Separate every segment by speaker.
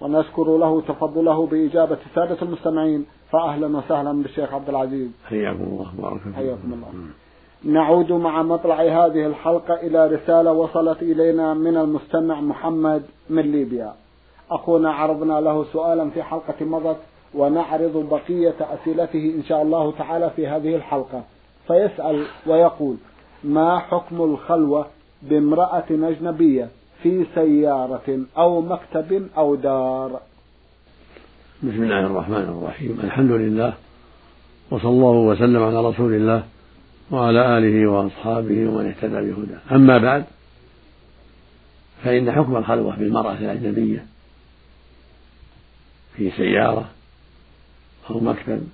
Speaker 1: ونشكر له تفضله بإجابة السادة المستمعين فأهلا وسهلا بالشيخ عبد العزيز.
Speaker 2: حياكم الله بارك
Speaker 1: حياكم الله. نعود مع مطلع هذه الحلقة إلى رسالة وصلت إلينا من المستمع محمد من ليبيا. أخونا عرضنا له سؤالا في حلقة مضت ونعرض بقية أسئلته إن شاء الله تعالى في هذه الحلقة. فيسأل ويقول ما حكم الخلوة بامرأة أجنبية؟ في سيارة أو مكتب أو دار.
Speaker 2: بسم الله الرحمن الرحيم. الحمد لله وصلى الله وسلم على رسول الله وعلى آله وأصحابه ومن اهتدى بهداه. أما بعد فإن حكم الخلوة بالمرأة الأجنبية في سيارة أو مكتب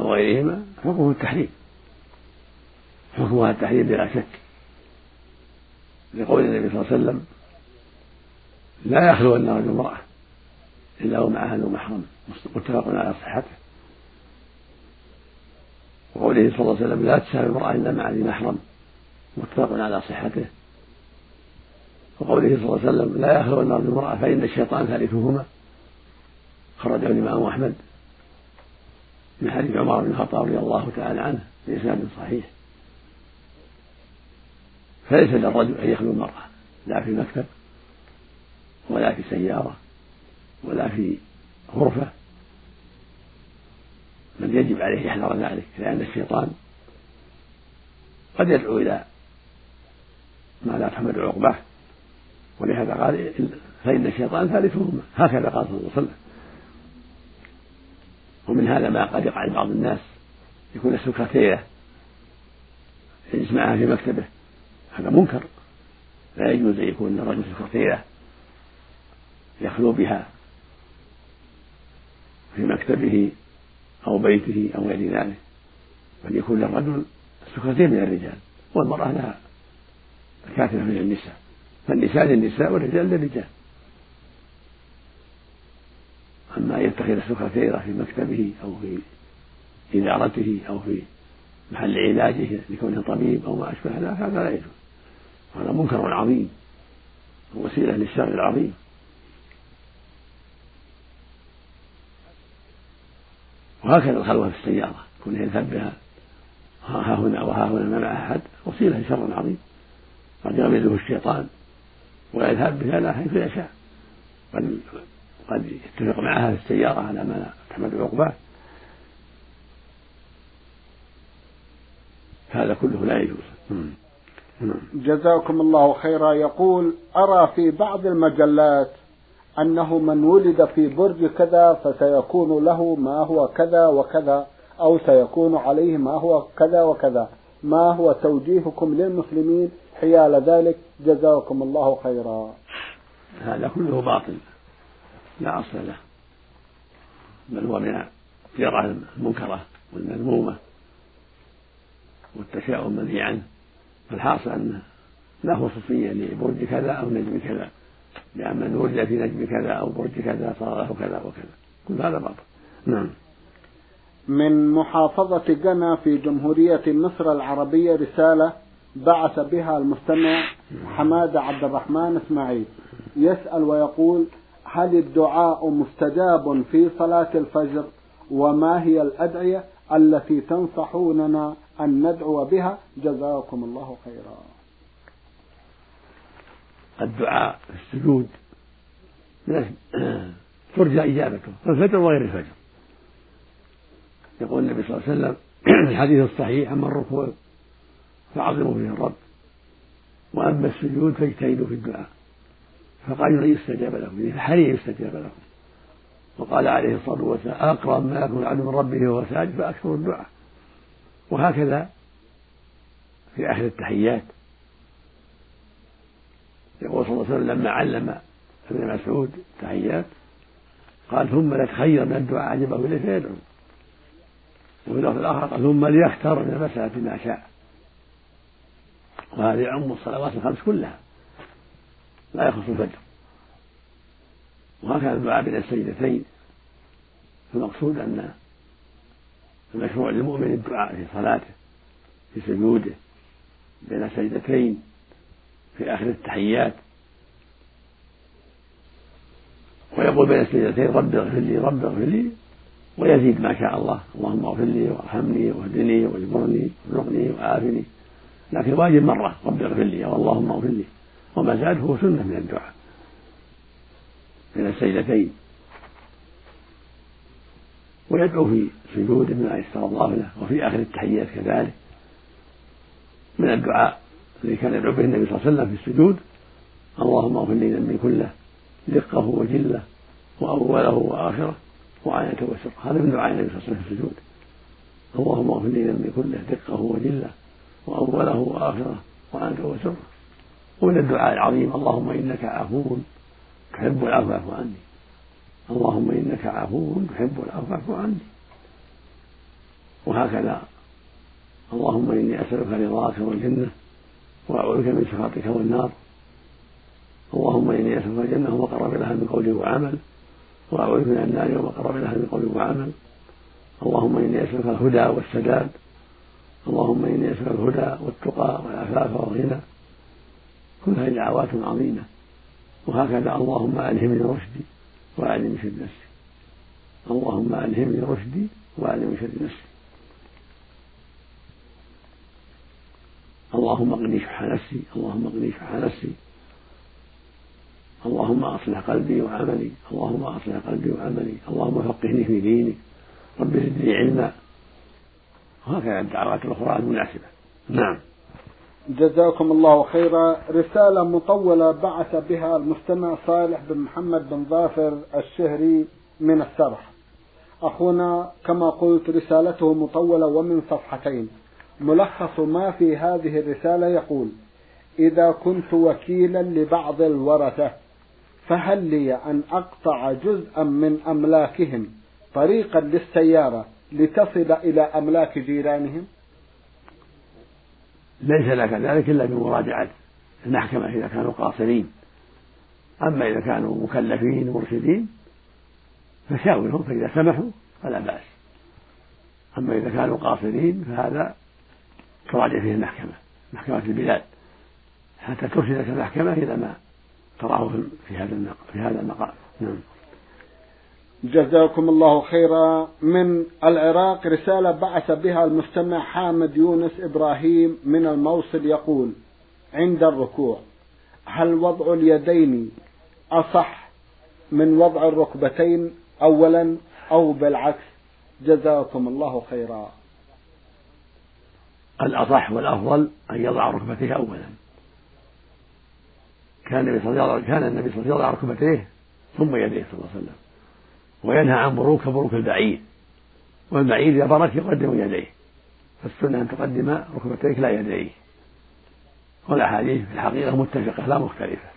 Speaker 2: أو غيرهما حكمه التحريم. حكمها التحريم بلا شك. لقول النبي صلى الله عليه وسلم لا يخلو أن رجل امرأة إلا ومعها ذو محرم متفق على صحته. وقوله صلى الله عليه وسلم لا تسافر المرأة إلا مع ذي محرم. متفق على صحته. وقوله صلى الله عليه وسلم لا يخلو أن رجل امرأة فإن الشيطان ثالثهما. خرجه الإمام أحمد من حديث عمر بن الخطاب رضي الله تعالى عنه بإسناد صحيح. فليس للرجل أن يخلو المرأة لا في مكتب ولا في سيارة ولا في غرفة. بل يجب عليه يحذر ذلك لأن الشيطان قد يدعو إلى ما لا تحمد عقباه. ولهذا قال فإن الشيطان ثالثهما هكذا قال صلى الله عليه وسلم. ومن هذا ما قد يقع لبعض الناس. يكون السكرتيرة يجلس معها في مكتبه. هذا منكر. لا يجوز أن يكون الرجل سكرتيرة يخلو بها في مكتبه أو بيته أو غير ذلك. بل يكون للرجل سكرتين من الرجال والمرأة لها كاتبة من النساء. فالنساء للنساء والرجال للرجال. أما أن يتخذ سكرتيرة في مكتبه أو في إدارته أو في محل علاجه لكونه طبيب أو ما أشبه ذلك هذا لا يجوز. هذا منكر عظيم ووسيلة للشر العظيم. وهكذا الخلوة في السيارة. كونه يذهب بها. ها هنا وها هنا ما مع أحد. وسيلة لشر عظيم. قد يغمزه الشيطان. ويذهب بها لا حيث يشاء. قد قد يتفق معها في السيارة على ما تحمل عقباه. هذا كله لا يجوز.
Speaker 1: جزاكم الله خيرا. يقول أرى في بعض المجلات أنه من ولد في برج كذا فسيكون له ما هو كذا وكذا أو سيكون عليه ما هو كذا وكذا. ما هو توجيهكم للمسلمين حيال ذلك؟ جزاكم الله خيرا.
Speaker 2: هذا كله باطل. لا أصل له. بل هو من القراءة المنكرة والمذمومة والتشاؤم منهي عنه فالحاصل أنه لا خصوصية لبرج كذا أو نجم كذا. لأن من ولد في نجم كذا أو برج كذا صار له كذا وكذا. كل هذا باطل. نعم.
Speaker 1: من محافظة جنى في جمهورية مصر العربية رسالة بعث بها المستمع حماد عبد الرحمن إسماعيل. يسأل ويقول هل الدعاء مستجاب في صلاة الفجر؟ وما هي الأدعية التي تنصحوننا أن ندعو بها؟ جزاكم الله خيرا.
Speaker 2: الدعاء في السجود ترجى إجابته. في الفجر وغير الفجر يقول النبي صلى الله عليه وسلم في الحديث الصحيح أما الركوع فعظموا فيه الرب. وأما السجود فاجتهدوا في الدعاء. فقال لن يستجاب لكم. فحري يستجاب لكم. وقال عليه الصلاة والسلام أقرب ما يكون العبد من ربه وهو ساجد فأكثر الدعاء. وهكذا في آخر التحيات. يقول صلى الله عليه وسلم لما علم ابن مسعود التحيات قال ثم ليتخير من الدعاء عجبه إليه فيدعو. وفي اللفظ الآخر قال ثم ليختار من المسألة ما شاء. وهذا يعم الصلوات الخمس كلها. لا يخص الفجر. وهكذا الدعاء بين السجدتين. المقصود أن المشروع للمؤمن الدعاء في صلاته في سجوده بين سجدتين في آخر التحيات. ويقول بين السجدتين رب اغفر لي رب اغفر لي ويزيد ما شاء الله. اللهم اغفر لي وارحمني واهدني واجبرني وارزقني وعافني لكن واجب مرة رب اغفر لي أو اللهم اغفر لي. وما زاد هو سنة من الدعاء من السجدتين. ويدعو في سجوده بما يسر الله له وفي آخر التحيات كذلك. من الدعاء الذي كان يدعو به النبي صلى الله عليه وسلم في السجود اللهم اغفر لي ذنبي كله دقه وجله وأوله وآخره وعانته وسره هذا من دعاء النبي صلى الله عليه وسلم في السجود. اللهم اغفر لي ذنبي كله دقه وجله وأوله وآخره وعانته وسره ومن الدعاء العظيم اللهم إنك عفو تحب العفو فاعف عني. اللهم إنك عفو تحب العفو فاعف عني. وهكذا. اللهم إني أسألك رضاك والجنة وأعوذ بك من سخطك والنار. اللهم إني أسألك الجنة وما قرب لها من قول وعمل. وأعوذ من النار وما قرب لها من قول وعمل. اللهم إني أسألك الهدى والسداد. اللهم إني أسألك الهدى والتقى والعفاف والغنى. كل هذه دعوات عظيمة. وهكذا اللهم ألهمني رشدي وأعلم شر نفسي. اللهم ألهمني رشدي وأعلم شر نفسي. اللهم اغني شح نفسي اللهم اغني شح نفسي. اللهم اصلح قلبي وعملي اللهم اصلح قلبي وعملي اللهم فقهني في دينك رب زدني علما. وهكذا الدعوات الاخرى المناسبه نعم.
Speaker 1: جزاكم الله خيرا. رسالة مطولة بعث بها المستمع صالح بن محمد بن ظافر الشهري من السرح. أخونا كما قلت رسالته مطولة ومن صفحتين. ملخص ما في هذه الرسالة يقول إذا كنت وكيلا لبعض الورثة فهل لي أن أقطع جزءا من أملاكهم طريقا للسيارة لتصل إلى أملاك جيرانهم؟
Speaker 2: ليس لك ذلك إلا بمراجعة المحكمة إذا كانوا قاصرين. أما إذا كانوا مكلفين مرشدين فشاورهم فإذا سمحوا فلا بأس. أما إذا كانوا قاصرين فهذا تراجع فيه المحكمة محكمة البلاد. حتى ترشدك المحكمة إلى ما تراه في هذا في هذا المقام. نعم.
Speaker 1: جزاكم الله خيرا. من العراق رسالة بعث بها المستمع حامد يونس إبراهيم من الموصل يقول عند الركوع هل وضع اليدين أصح من وضع الركبتين أولا أو بالعكس؟ جزاكم الله خيرا.
Speaker 2: الأصح والأفضل أن يضع ركبتيه أولا. كان النبي صلى الله عليه وسلم يضع ركبتيه ثم يديه صلى الله عليه وسلم. وينهى عن بروك بروك البعير. والبعير إذا برك يقدم يديه. فالسنة أن تقدم ركبتيك لا يديه. والأحاديث في الحقيقة متفقة لا مختلفة.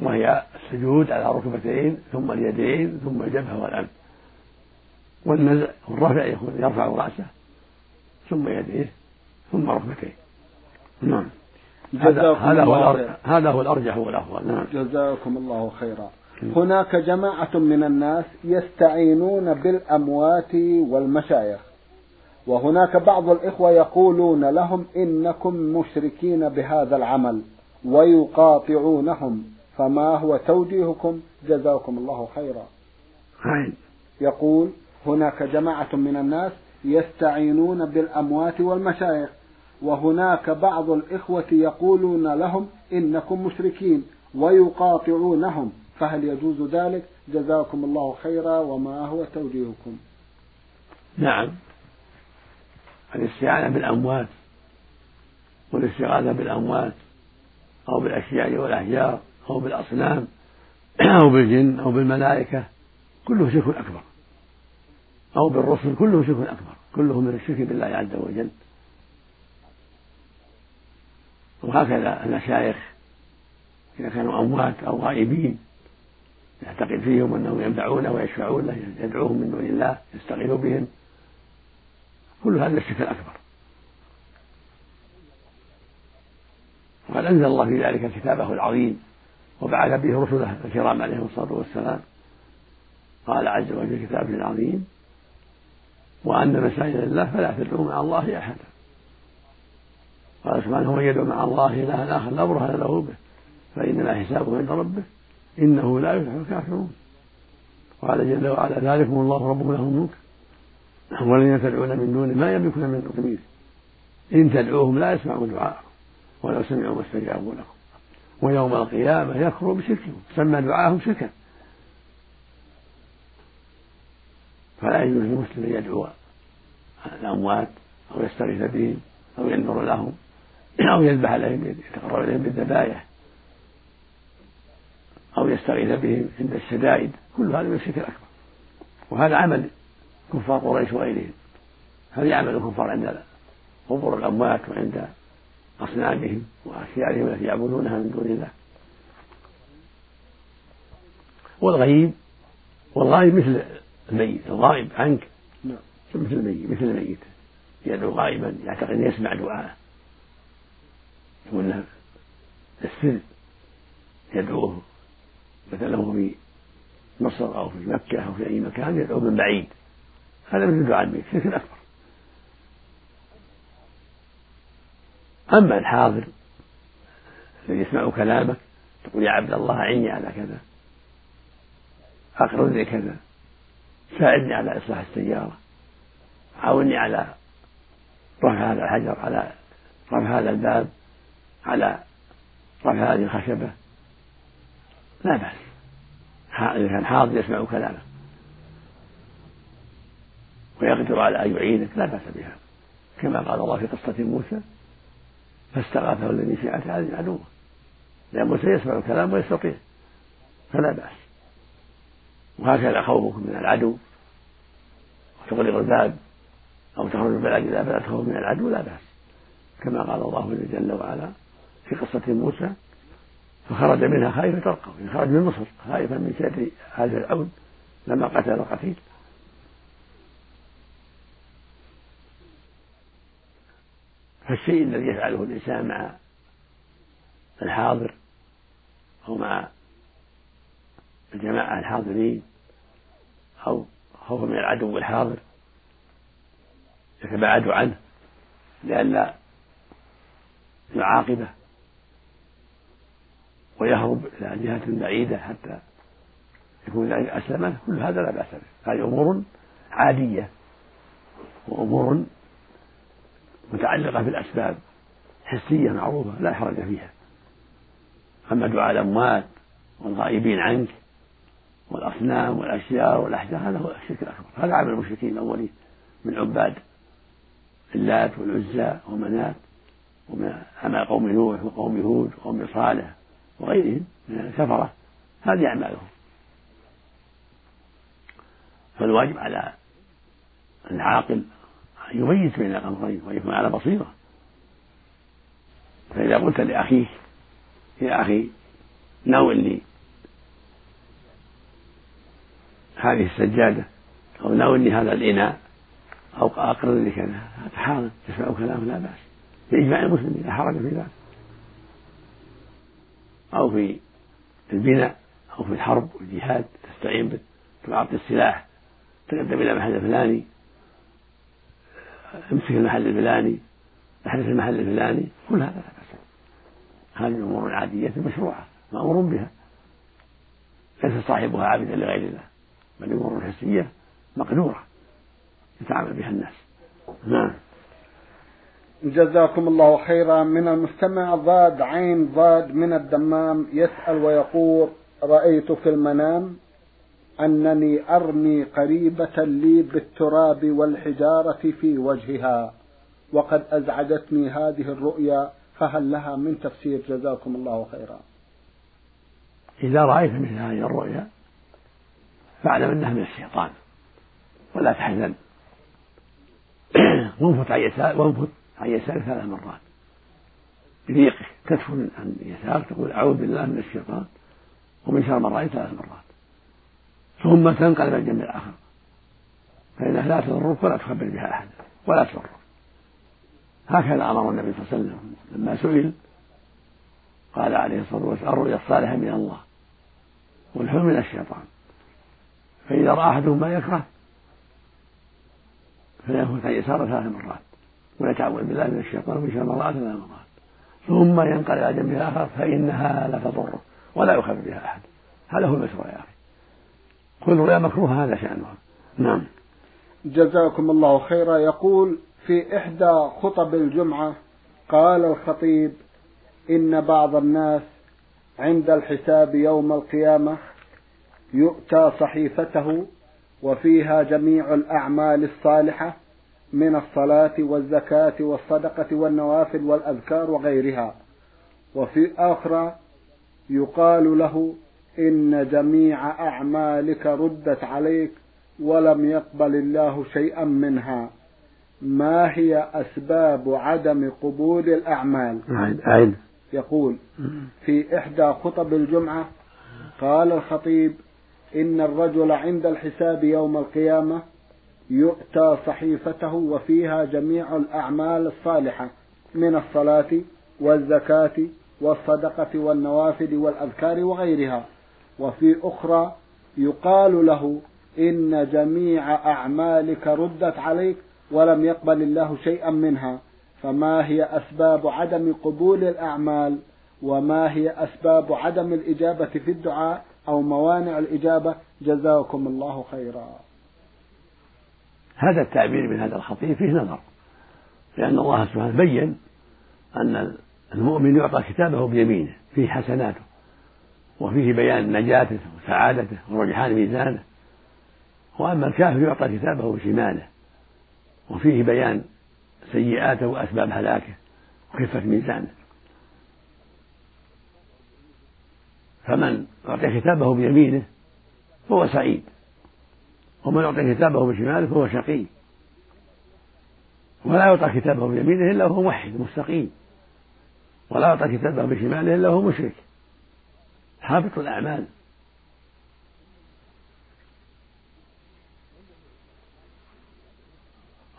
Speaker 2: وهي السجود على ركبتين ثم اليدين ثم الجبهة والأنف والنزع والرفع يكون يرفع رأسه. ثم يديه ثم ركبتيه نعم. هذا هذا هو هذا هو الأرجح والافضل نعم.
Speaker 1: جزاكم الله خيرا. هناك جماعة من الناس يستعينون بالأموات والمشايخ وهناك بعض الإخوة يقولون لهم إنكم مشركين بهذا العمل ويقاطعونهم فما هو توجيهكم؟ جزاكم الله خيرا. يقول هناك جماعة من الناس يستعينون بالأموات والمشايخ. وهناك بعض الإخوة يقولون لهم إنكم مشركين ويقاطعونهم. فهل يجوز ذلك؟ جزاكم الله خيرا وما هو توجيهكم.
Speaker 2: نعم. الاستعانة بالأموات والاستغاثة بالأموات أو بالأشياء والأحجار أو بالأصنام أو بالجن أو بالملائكة كله شرك أكبر. أو بالرسل كله شرك أكبر. كله من الشرك بالله عز وجل. وهكذا المشايخ إذا كانوا أموات أو غائبين يعتقد فيهم أنهم ينفعونه ويشفعون له يدعوهم من دون الله يستغيث بهم. كل هذا الشرك الأكبر. وقد أنزل الله في ذلك كتابه العظيم وبعث به رسله الكرام عليهم الصلاة والسلام. قال عز وجل في كتابه العظيم وأن مساجد الله فلا تدعوا مع الله أحدا قال سبحانه ومن يدعو مع الله إلها آخر لا برهان له به فإنما حسابه عند ربه إنه لا يفلح الكافرون. قال جل وعلا ذلكم الله ربكم له الملك والذين تدعون من دونه ما يملكون من قميص إن تدعوهم لا يسمعوا دعاءهم ولو سمعوا ما استجابوا لكم. ويوم القيامة يكفر بشركهم سمى دعاءهم شركا. فلا يجوز للمسلم أن يدعو الأموات أو يستغيث بهم أو ينذر لهم أو يذبح لهم يتقرب إليهم بالذبائح أو يستغيث بهم عند الشدائد. كل هذا من الشرك الأكبر. وهذا عمل كفار قريش وغيرهم. هذا عمل الكفار عند قبور الأموات وعند أصنامهم وأشيائهم التي يعبدونها من دون الله. والغيب والغائب مثل الميت الغائب عنك. نعم. مثل الميت مثل الميت. يدعو غائبا يعتقد أن يسمع دعاءه. يقول له السر. يدعوه. مثلا هو في مصر أو في مكة أو في أي مكان يدعو من بعيد. هذا مثل دعاء الميت شرك أكبر أما الحاضر الذي يسمع كلامك تقول يا عبد الله أعني على كذا. أقرضني كذا. ساعدني على إصلاح السيارة. عاوني على رفع هذا الحجر على رفع هذا الباب على رفع هذه الخشبة. لا بأس. إذا كان حاضر يسمع كلامه. ويقدر على أن يعينك لا بأس بها. كما قال الله في قصة موسى فاستغاثه الذي في عتاد عدوه لأن موسى يسمع الكلام ويستطيع. فلا بأس. وهكذا خوفك من العدو وتغلق الباب أو تخرج البلد إذا بلغت خوف من العدو لا بأس. كما قال الله جل وعلا في قصة موسى فخرج منها خائفا ترقب خرج من مصر خائفا من شر هذا العون لما قتل القتيل. فالشيء الذي يفعله الإنسان مع الحاضر أو مع الجماعة الحاضرين أو خوفا من العدو الحاضر يتباعد عنه لئلا يعاقبه ويهرب إلى جهة بعيدة حتى يكون ذلك أسلمه كل هذا لا بأس به. هذه أمور عادية وأمور متعلقة بالأسباب حسية معروفة لا حرج فيها. أما دعاء الأموات والغائبين عنك والأصنام والأشجار والأحجار هذا هو الشرك الأكبر. هذا عمل المشركين الأولين من عباد اللات والعزى ومنات ومن عمل قوم نوح وقوم هود وقوم صالح وغيرهم من الكفرة هذه أعمالهم. فالواجب على العاقل أن يميز بين الأمرين ويكون على بصيرة. فإذا قلت لأخيك يا أخي ناولني هذه السجادة. أو ناولني هذا الإناء. أو أقرض لي كذا هذا حاضر. تسمع كلامه لا بأس. بإجماع المسلمين لا حرج في ذلك. أو في البناء أو في الحرب والجهاد تستعين به تعطي السلاح. تقدم إلى محل الفلاني. امسك المحل الفلاني. احدث المحل الفلاني. كل هذا لا بأس. هذه أمور عادية مشروعة مأمور بها. ليس صاحبها عابدا لغير الله. بل أمور حسية مقدورة يتعامل بها الناس. نعم.
Speaker 1: جزاكم الله خيرا. من المستمع ضاد عين ضاد من الدمام يسأل ويقول رأيت في المنام أنني أرمي قريبة لي بالتراب والحجارة في وجهها وقد أزعجتني هذه الرؤيا فهل لها من تفسير؟ جزاكم الله خيرا.
Speaker 2: إذا رأيت مثل هذه الرؤيا فاعلم أنها من الشيطان. ولا تحزن. وانفت عن يسار وانفت عن يسارك ثلاث مرات. بضيقك تدفن عن يسارك تقول أعوذ بالله من الشيطان. ومن شر ما رأيت ثلاث مرات. ثم تنقلب الجنب الآخر. فإنها لا تضرك ولا تخبر بها أحد. ولا تضرك. هكذا أمر النبي صلى الله عليه وسلم. لما سئل قال عليه الصلاة والسلام الرؤيا الصالحة من الله. والحلم من الشيطان. فإذا رأى أحدهم ما يكره فيأخذ عن يساره ثلاث مرات ويتعوذ بالله من الشيطان من شر رأى ثلاث مرات. ثم ينقل إلى جنبه الآخر فإنها لا تضره ولا يخبر بها أحد. هذا هو المشروع يا أخي. كل رؤيا مكروهة هذا شأنها. نعم.
Speaker 1: جزاكم الله خيرا. يقول في إحدى خطب الجمعة قال الخطيب إن بعض الناس عند الحساب يوم القيامة يؤتى صحيفته وفيها جميع الأعمال الصالحة من الصلاة والزكاة والصدقة والنوافل والأذكار وغيرها. وفي آخرى يقال له إن جميع أعمالك ردت عليك ولم يقبل الله شيئا منها. ما هي أسباب عدم قبول الأعمال؟
Speaker 2: أعد
Speaker 1: يقول في إحدى خطب الجمعة قال الخطيب إن الرجل عند الحساب يوم القيامة يؤتى صحيفته وفيها جميع الأعمال الصالحة من الصلاة والزكاة والصدقة والنوافل والأذكار وغيرها. وفي أخرى يقال له إن جميع أعمالك ردت عليك ولم يقبل الله شيئا منها. فما هي أسباب عدم قبول الأعمال وما هي أسباب عدم الإجابة في الدعاء أو موانع الإجابة جزاكم الله خيرا.
Speaker 2: هذا التعبير من هذا الخطيب فيه نظر لأن الله سبحانه بين أن المؤمن يعطى كتابه بيمينه فيه حسناته وفيه بيان نجاته وسعادته ورجحان ميزانه. وأما الكافر يعطى كتابه بشماله وفيه بيان سيئاته وأسباب هلاكه وخفة ميزانه. فمن أعطي كتابه بيمينه فهو سعيد ومن يعطي كتابه بشماله فهو شقي. ولا يعطى كتابه بيمينه إلا وهو موحد مستقيم. ولا يعطى كتابه بشماله إلا وهو مشرك. حابط الأعمال.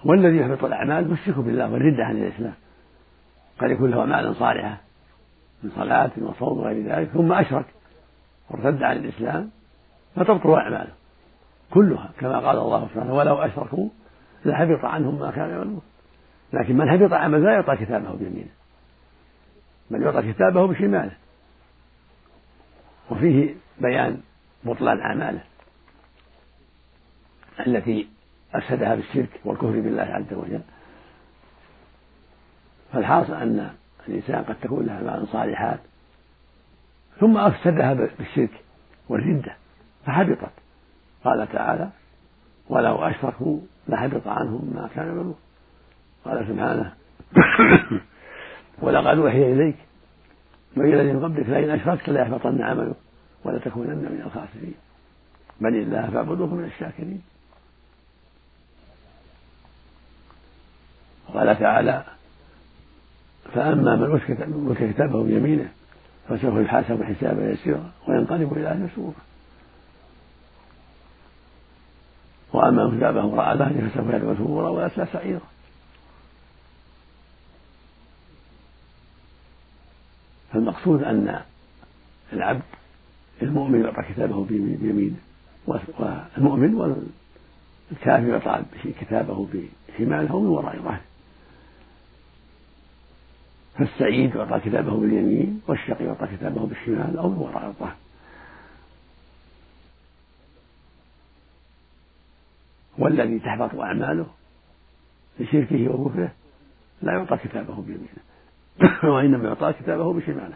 Speaker 2: والذي يحبط الأعمال مشرك بالله والردة عن الإسلام. قد يكون له أعمال صالحة من صلاة وصوم وغير ذلك ثم أشرك. وارتد عن الإسلام فتبطل أعماله كلها كما قال الله سبحانه ولو أشركوا لحبط عنهم ما كانوا يعملون لكن من حبط عمل لا يعطى كتابه بيمينه بل يعطى كتابه بشماله وفيه بيان بطلان أعماله التي أفسدها بالشرك والكفر بالله عز وجل. فالحاصل أن الإنسان قد تكون له أعمال صالحات ثم أفسدها بالشرك والردة فحبطت. قال تعالى ولو أشركوا لحبط عنهم ما كانوا يعملون قال سبحانه ولقد أوحي إليك وإلى الذين قبلك لئن أشركت ليحبطن عملك ولتكونن من الخاسرين. بل الله فاعبدوه من الشاكرين. قال تعالى فأما من أوتي كتابه بيمينه فسوف يحاسب حسابا يسيرا وينقلب إلى أهله مسرورا وأما من كتابه وراء ظهره فسوف يدعو ثبورا ويصلى سعيرا. فالمقصود أن العبد المؤمن يعطى كتابه بيمينه والمؤمن والكافر يعطى كتابه بشماله من وراء ظهره فالسعيد يعطى كتابه باليمين والشقي يعطى كتابه بالشمال أو من وراء الظهر والذي تحبط أعماله بشركه وكفره لا يعطى كتابه بيمينه وإنما يعطى كتابه بشماله.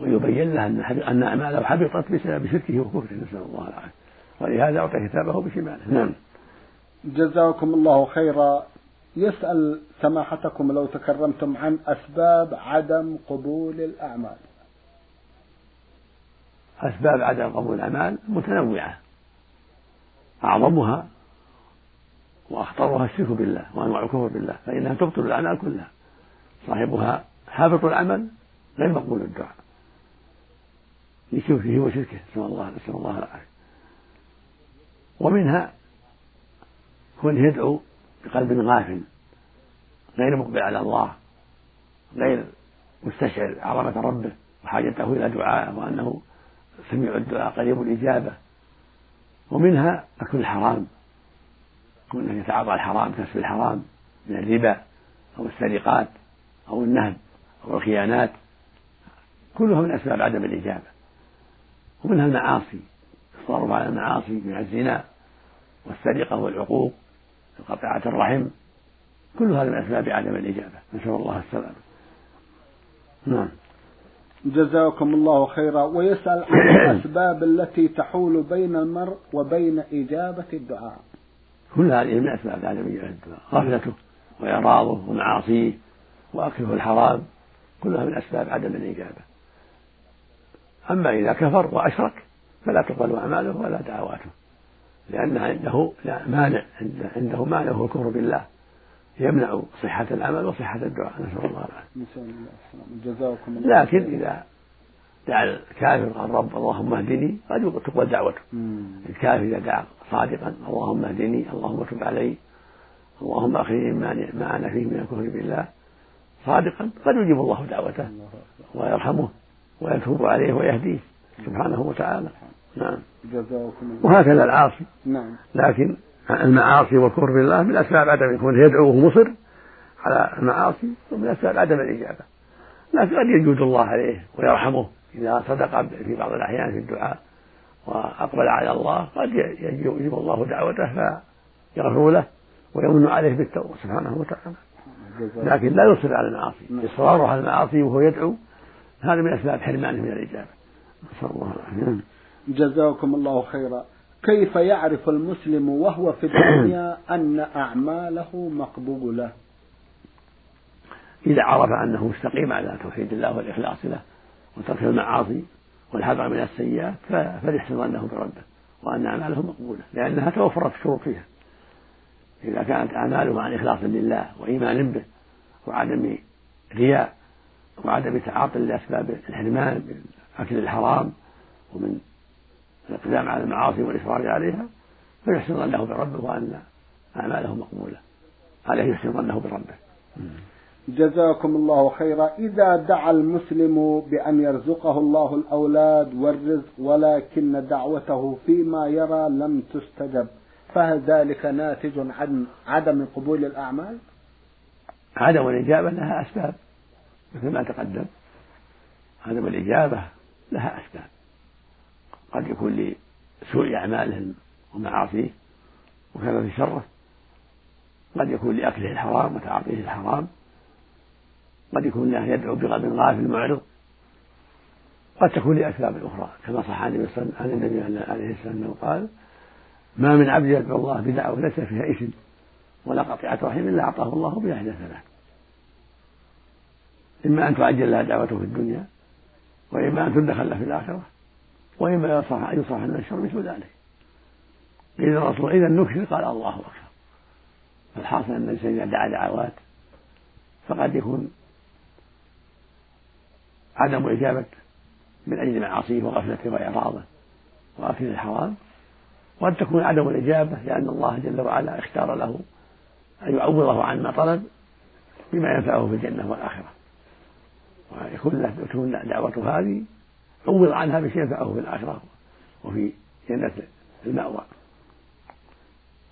Speaker 2: ويبين له أن أن أعماله حبطت بسبب شركه وكفره نسأل الله العافية. ولهذا أعطى كتابه بشماله. نعم.
Speaker 1: جزاكم الله خيرا. يسأل سماحتكم لو تكرمتم عن أسباب عدم قبول الأعمال.
Speaker 2: أسباب عدم قبول الأعمال متنوعة. أعظمها وأخطرها الشرك بالله وأنواع الكفر بالله فإنها تبطل الأعمال كلها. صاحبها حابط العمل غير مقبول الدعاء. لشركه وشركه نسأل الله نسأل الله العافية. ومنها كونه يدعو بقلب غافل غير مقبل على الله غير مستشعر عظمة ربه وحاجته إلى دعاء وأنه سميع الدعاء قريب الإجابة. ومنها أكل الحرام كونه يتعاطى الحرام كسب الحرام من الربا أو السرقات أو النهب أو الخيانات. كلها من أسباب عدم الإجابة. ومنها المعاصي التصرف على المعاصي من الزنا والسرقة والعقوق. وقطيعة الرحم. كل هذا من أسباب عدم الإجابة. نسأل الله السلامة. نعم.
Speaker 1: جزاكم الله خيرا. ويسأل عن الأسباب التي تحول بين المرء وبين إجابة الدعاء.
Speaker 2: كل هذه من أسباب عدم إجابة الدعاء. غفلته وإعراضه ومعاصيه وأكله الحرام. كلها من أسباب عدم الإجابة. أما إذا كفر وأشرك فلا تقبل أعماله ولا دعواته. لأن عنده مانع عنده مانع هو الكفر بالله. يمنع صحة العمل وصحة الدعاء نسأل الله العافية.
Speaker 1: جزاكم الله
Speaker 2: لكن إذا دعا الكافر قال رب اللهم اهدني قد تقبل دعوته. الكافر إذا دعا صادقا اللهم اهدني اللهم تب علي اللهم اخرجني ما أنا فيه من الكفر بالله. صادقا قد يجيب الله دعوته ويرحمه ويتوب عليه ويهديه. سبحانه وتعالى. نعم.
Speaker 1: جزاكم
Speaker 2: وهكذا العاصي.
Speaker 1: نعم.
Speaker 2: لكن المعاصي والكفر بالله من أسباب عدم يكون يدعو وهو مصر على المعاصي ومن أسباب عدم الإجابة. لكن قد يجود الله عليه ويرحمه. إذا صدق في بعض الأحيان في الدعاء وأقبل على الله قد يجيب الله دعوته فيغفر له ويمن عليه بالتوبة سبحانه وتعالى. لكن لا يصر على المعاصي. نعم. إصراره على المعاصي وهو يدعو هذا من أسباب حرمانه من الإجابة. نسأل الله العافية.
Speaker 1: جزاكم الله خيرا. كيف يعرف المسلم وهو في الدنيا أن أعماله مقبولة
Speaker 2: إذا عرف أنه مستقيم على توحيد الله والإخلاص له وترك المعاصي والحذر من السيئات فليحسن ظنه بربه وأن أعماله مقبولة لأنها توفرت شروطها إذا كانت أعماله عن إخلاص لله وإيمان به وعدم رياء وعدم تعاطي لأسباب الحرمان من أكل الحرام ومن الاقدام على المعاصي والإصرار عليها فيحسن ظنه بربه وأن أعماله مقبولة. عليه يحسن ظنه بربه.
Speaker 1: جزاكم الله خيرا. إذا دعا المسلم بأن يرزقه الله الأولاد والرزق ولكن دعوته فيما يرى لم تستجب فهل ذلك ناتج عن عدم قبول الأعمال؟
Speaker 2: عدم الإجابة لها أسباب مثل ما تقدم. عدم الإجابة لها أسباب. قد يكون لسوء أعمالهم ومعاصيه وكثرة شره قد يكون لأكله الحرام وتعاطيه الحرام قد يكون له يدعو بقلب غافل معرض قد تكون لأسباب أخرى كما صح عن النبي عليه السلام أنه قال ما من عبد يدعو الله بدعوة ليس فيها إثم ولا قطيعة رحم إلا أعطاه الله بها إحدى ثلاث إما أن تعجل لها دعوته في الدنيا وإما أن تدخل له في الآخرة. وإما يصح أن يصح من الشر مثل ذلك. إذا الرسول إذا نكر قال الله أكبر. فالحاصل أن الإنسان إذا دعا دعوات فقد يكون عدم إجابة من أجل معاصيه وغفلته وإعراضه وأكل الحرام. وقد تكون عدم الإجابة لأن الله جل وعلا اختار له أن يعوضه عن ما طلب بما ينفعه في الجنة والآخرة. ويكون له تكون دعوته هذه عوض عنها بشيء ينفعه في الآخرة وفي جنة المأوى.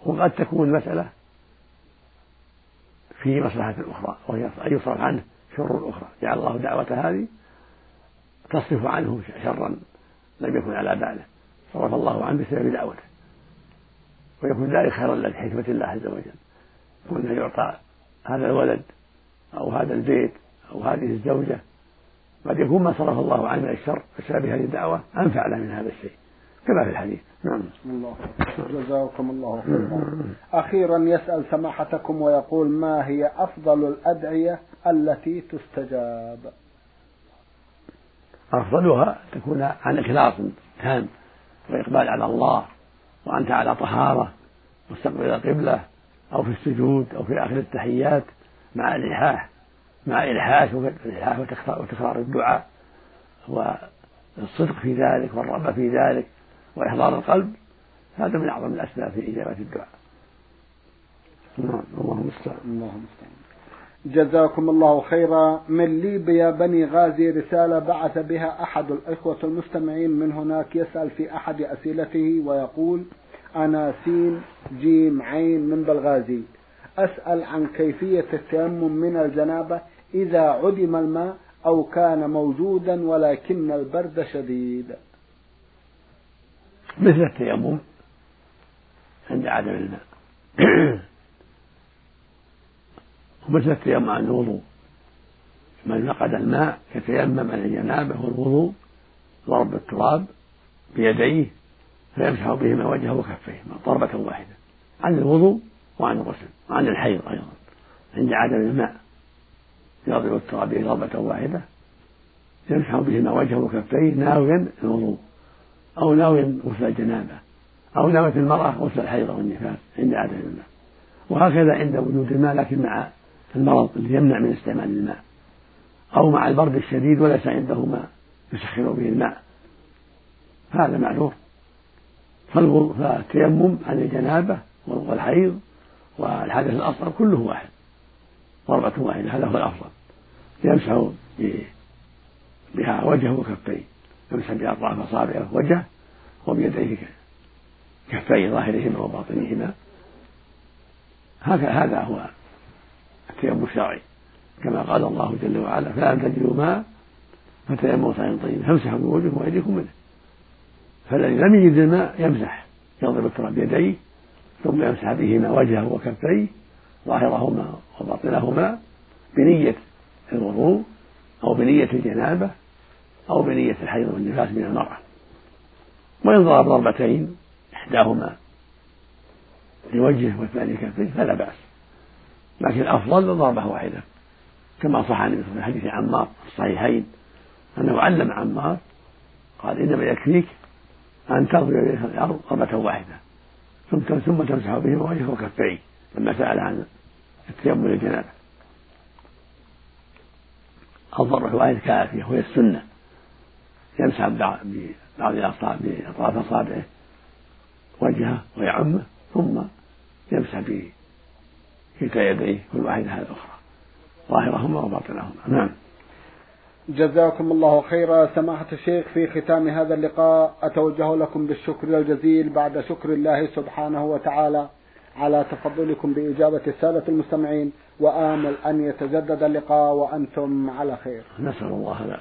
Speaker 2: وقد تكون مسألة في مصلحة أخرى وهي أن يصرف عنه شر أخرى. جعل الله دعوة هذه تصرف عنه شرا لم يكن على باله. صرف الله عنه بسبب دعوته. ويكون ذلك خيرا لحكمة الله عز وجل. كونه يعطى هذا الولد أو هذا البيت أو هذه الزوجة قد يكون ما صرف الله عنه من الشر بسبب هذه الدعوة أنفع له من هذا الشيء. كما في الحديث. نعم.
Speaker 1: الله. جزاكم الله خيرا. أخيرا يسأل سماحتكم ويقول ما هي أفضل الأدعية التي تستجاب؟
Speaker 2: أفضلها تكون عن إخلاص تام وإقبال على الله وأنت على طهارة مستقبل القبلة أو في السجود أو في آخر التحيات مع الإلحاح. مع إلحاح وتكرار الدعاء الصدق في ذلك والرغبة في ذلك وإحضار القلب هذا من أعظم الأسباب في إجابة الدعاء. نعم الله المستعان.
Speaker 1: الله المستعان. جزاكم الله خيرا. من ليبيا بني غازي رسالة بعث بها أحد الإخوة المستمعين من هناك يسأل في أحد أسئلته ويقول أنا سين جيم عين من بنغازي أسأل عن كيفية التيمم من الجنابة إذا عدم الماء أو كان موجودا ولكن البرد شديد.
Speaker 2: مثل التيمم عند عدم الماء. ومثل التيمم عن الوضوء. من فقد الماء يتيمم عن الجنابة والوضوء ضرب التراب بيديه فيمسح بهما وجهه وكفيه ضربة واحدة. عن الوضوء وعن الغسل وعن الحيض أيضا عند عدم الماء. يضرب التراب به ضربة واحدة. يمسح بهما وجهه وكفيه ناويا الوضوء أو ناويا غسل الجنابة أو ناوية المرأة غسل الحيض والنفاس عند عدم الماء. وهكذا عند وجود الماء لكن مع المرض اللي يمنع من استعمال الماء. أو مع البرد الشديد وليس عنده ماء يسخن به الماء. هذا معذور. فالتيمم عن الجنابة والحيض والحدث الأصغر كله واحد. ضربة واحدة هذا هو الأفضل. يمسح بها وجهه وكفيه يمسح بأطراف أصابعه وجهه وبيديه كفيه ظاهرهما وباطنهما. هذا هذا هو التيمم الشرعي. كما قال الله جل وعلا فلم تجدوا ماء فتيمموا صعيدا طيبا فامسحوا بوجهكم وأيديكم منه. فالذي لم يجد الماء يمسح يضرب التراب بيديه ثم يمسح بهما وجهه وكفيه ظاهرهما وباطنهما بنية الوضوء أو بنية الجنابة أو بنية الحيض والنفاس من المرأة. وإن ضرب ضربتين إحداهما لوجهه والثاني كفيه فلا بأس. لكن الأفضل ضربة واحدة. كما صح عن حديث عمار في الصحيحين أنه علم عمار قال إنما يكفيك أن تضرب الأرض ضربة واحدة ثم ثم تمسح بهما وجهه وكفيه لما سأل عن التيمم للجنابة. الضربة الواحدة كافية وهي السنة. يمسح ببعض بأطراف أصابعه وجهه ويعمه ثم يمسح بكلتا يديه كل واحدة على الأخرى. ظاهرهما وباطنهما. نعم.
Speaker 1: جزاكم الله خيرا. سماحة الشيخ في ختام هذا اللقاء أتوجه لكم بالشكر الجزيل بعد شكر الله سبحانه وتعالى. على تفضلكم بإجابة السادة المستمعين وآمل أن يتجدد اللقاء وأنتم على خير.
Speaker 2: نسأل الله ذلك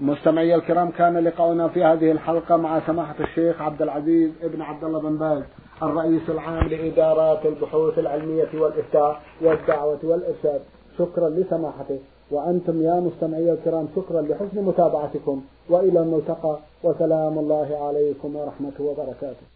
Speaker 1: مستمعي الكرام كان لقاؤنا في هذه الحلقة مع سماحة الشيخ عبد العزيز ابن عبد الله بن باز الرئيس العام لإدارات البحوث العلمية والإفتاء والدعوة والإرشاد. شكرا لسماحته. وأنتم يا مستمعي الكرام شكرا لحسن متابعتكم. وإلى الملتقى وسلام الله عليكم ورحمته وبركاته.